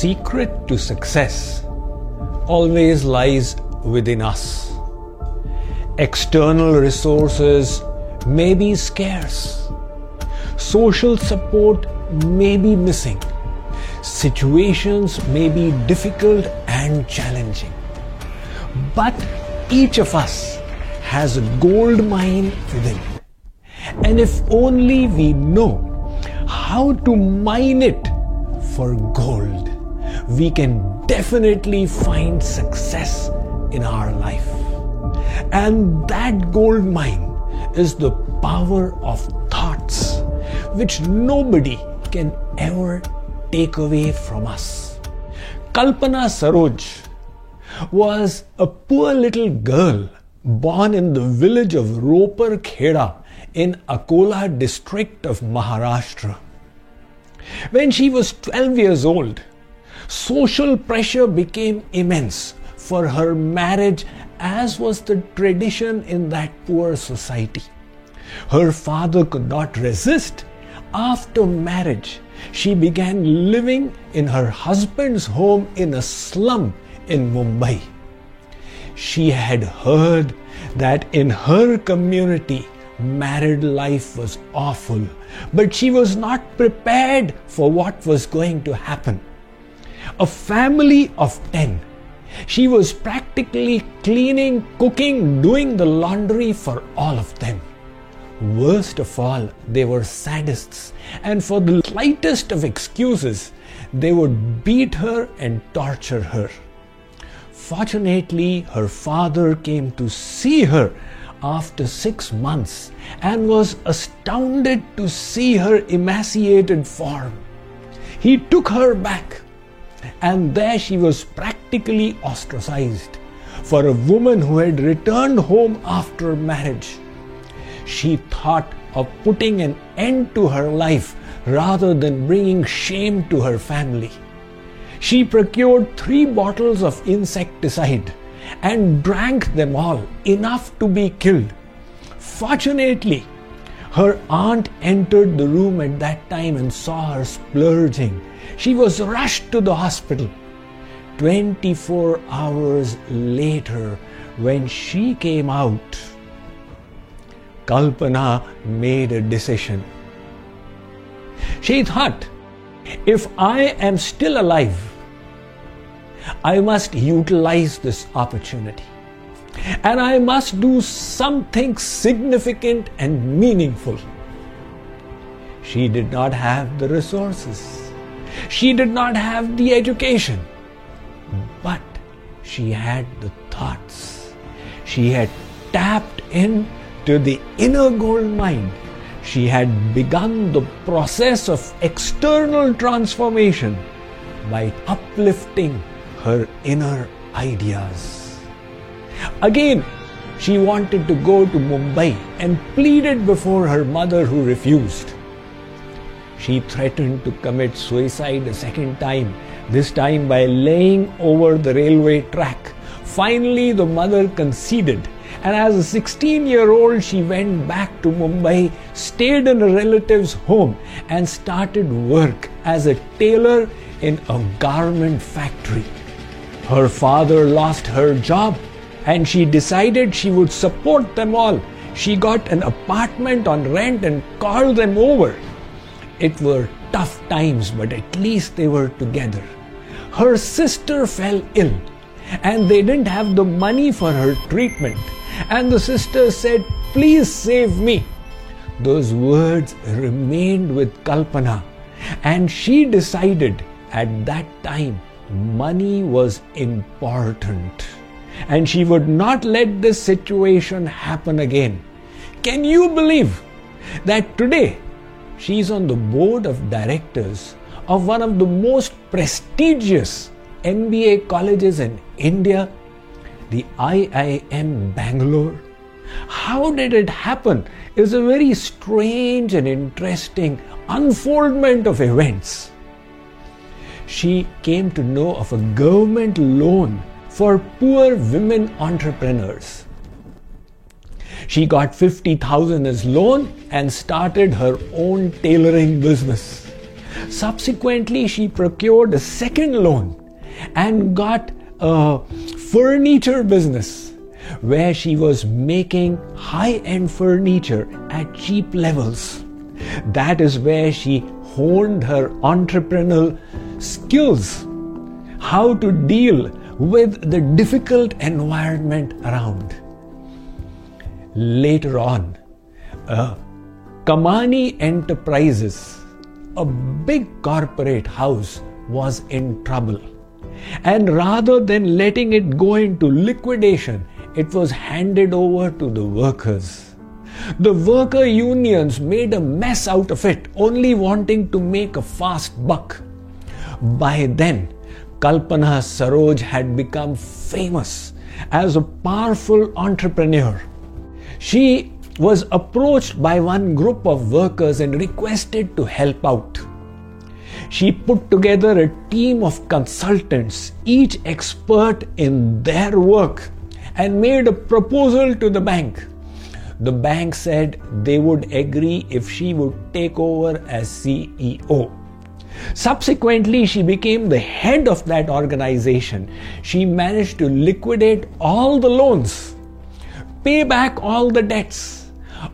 secret to success always lies within us. External resources may be scarce. Social support may be missing. Situations may be difficult and challenging. But each of us has a gold mine within. And if only we know how to mine it for gold, we can definitely find success in our life. And that gold mine is the power of thoughts, which nobody can ever take away from us. Kalpana Saroj was a poor little girl born in the village of Ropar Kheda in Akola district of Maharashtra. When she was 12 years old, social pressure became immense for her marriage, as was the tradition in that poor society. Her father could not resist. After marriage, she began living in her husband's home in a slum in Mumbai. She had heard that in her community, married life was awful, but she was not prepared for what was going to happen. A family of 10. She was practically cleaning, cooking, doing the laundry for all of them. Worst of all, they were sadists, and for the slightest of excuses, they would beat her and torture her. Fortunately, her father came to see her after six months and was astounded to see her emaciated form. He took her back, and there she was practically ostracized for a woman who had returned home after marriage. She thought of putting an end to her life rather than bringing shame to her family. She procured three bottles of insecticide and drank them all, enough to be killed. Fortunately, her aunt entered the room at that time and saw her splurging. She was rushed to the hospital. 24 hours later, when she came out, Kalpana made a decision. She thought, if I am still alive, I must utilize this opportunity. And I must do something significant and meaningful. She did not have the resources. She did not have the education. But she had the thoughts. She had tapped into the inner gold mine. She had begun the process of external transformation by uplifting her inner ideas. Again, she wanted to go to Mumbai and pleaded before her mother, who refused. She threatened to commit suicide a second time, this time by laying over the railway track. Finally, the mother conceded, and as a 16 year old, she went back to Mumbai, stayed in a relative's home, and started work as a tailor in a garment factory. Her father lost her job and she decided she would support them all. She got an apartment on rent and called them over. It were tough times, but at least they were together. Her sister fell ill and they didn't have the money for her treatment. And the sister said, Please save me. Those words remained with Kalpana, and she decided at that time money was important and she would not let this situation happen again. Can you believe that today she is on the board of directors of one of the most prestigious MBA colleges in India, the IIM Bangalore? How did it happen? Is a very strange and interesting unfoldment of events she came to know of a government loan for poor women entrepreneurs. She got 50,000 as loan and started her own tailoring business. Subsequently, she procured a second loan and got a furniture business where she was making high end furniture at cheap levels. That is where she honed her entrepreneurial skills, how to deal with the difficult environment around. Later on, uh, Kamani Enterprises, a big corporate house, was in trouble. And rather than letting it go into liquidation, it was handed over to the workers. The worker unions made a mess out of it, only wanting to make a fast buck. By then, Kalpana Saroj had become famous as a powerful entrepreneur. She was approached by one group of workers and requested to help out. She put together a team of consultants, each expert in their work, and made a proposal to the bank. The bank said they would agree if she would take over as CEO. Subsequently, she became the head of that organization. She managed to liquidate all the loans, pay back all the debts,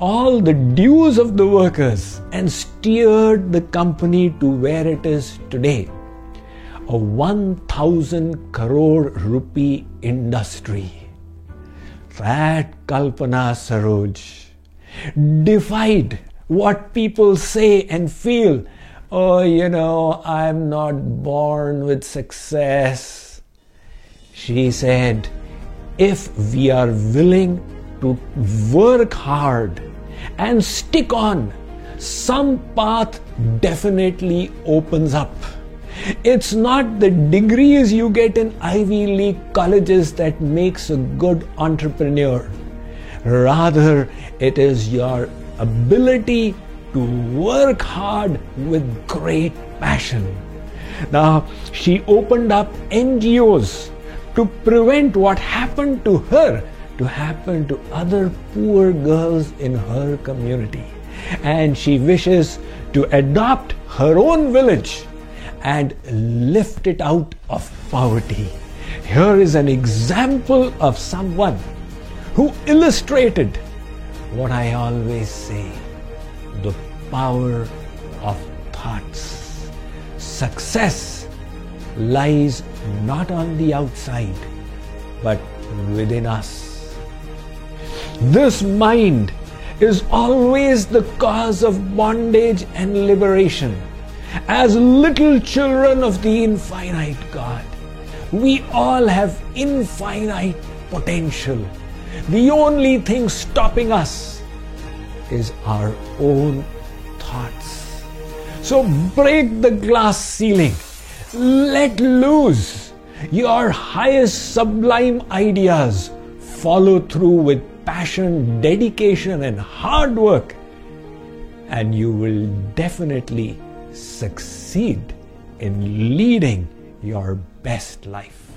all the dues of the workers, and steered the company to where it is today a 1000 crore rupee industry. That Kalpana Saroj defied what people say and feel oh, you know, I'm not born with success. She said, if we are willing to work hard and stick on, some path definitely opens up. It's not the degrees you get in Ivy League colleges that makes a good entrepreneur. Rather, it is your ability to work hard with great passion. Now, she opened up NGOs to prevent what happened to her to happen to other poor girls in her community. And she wishes to adopt her own village and lift it out of poverty. Here is an example of someone who illustrated what I always say power of thoughts. Success lies not on the outside, but within us. This mind is always the cause of bondage and liberation. As little children of the infinite God, we all have infinite potential. The only thing stopping us is our own thoughts. So break the glass ceiling. Let loose your highest sublime ideas. Follow through with passion, dedication, and hard work, and you will definitely succeed in leading your best life.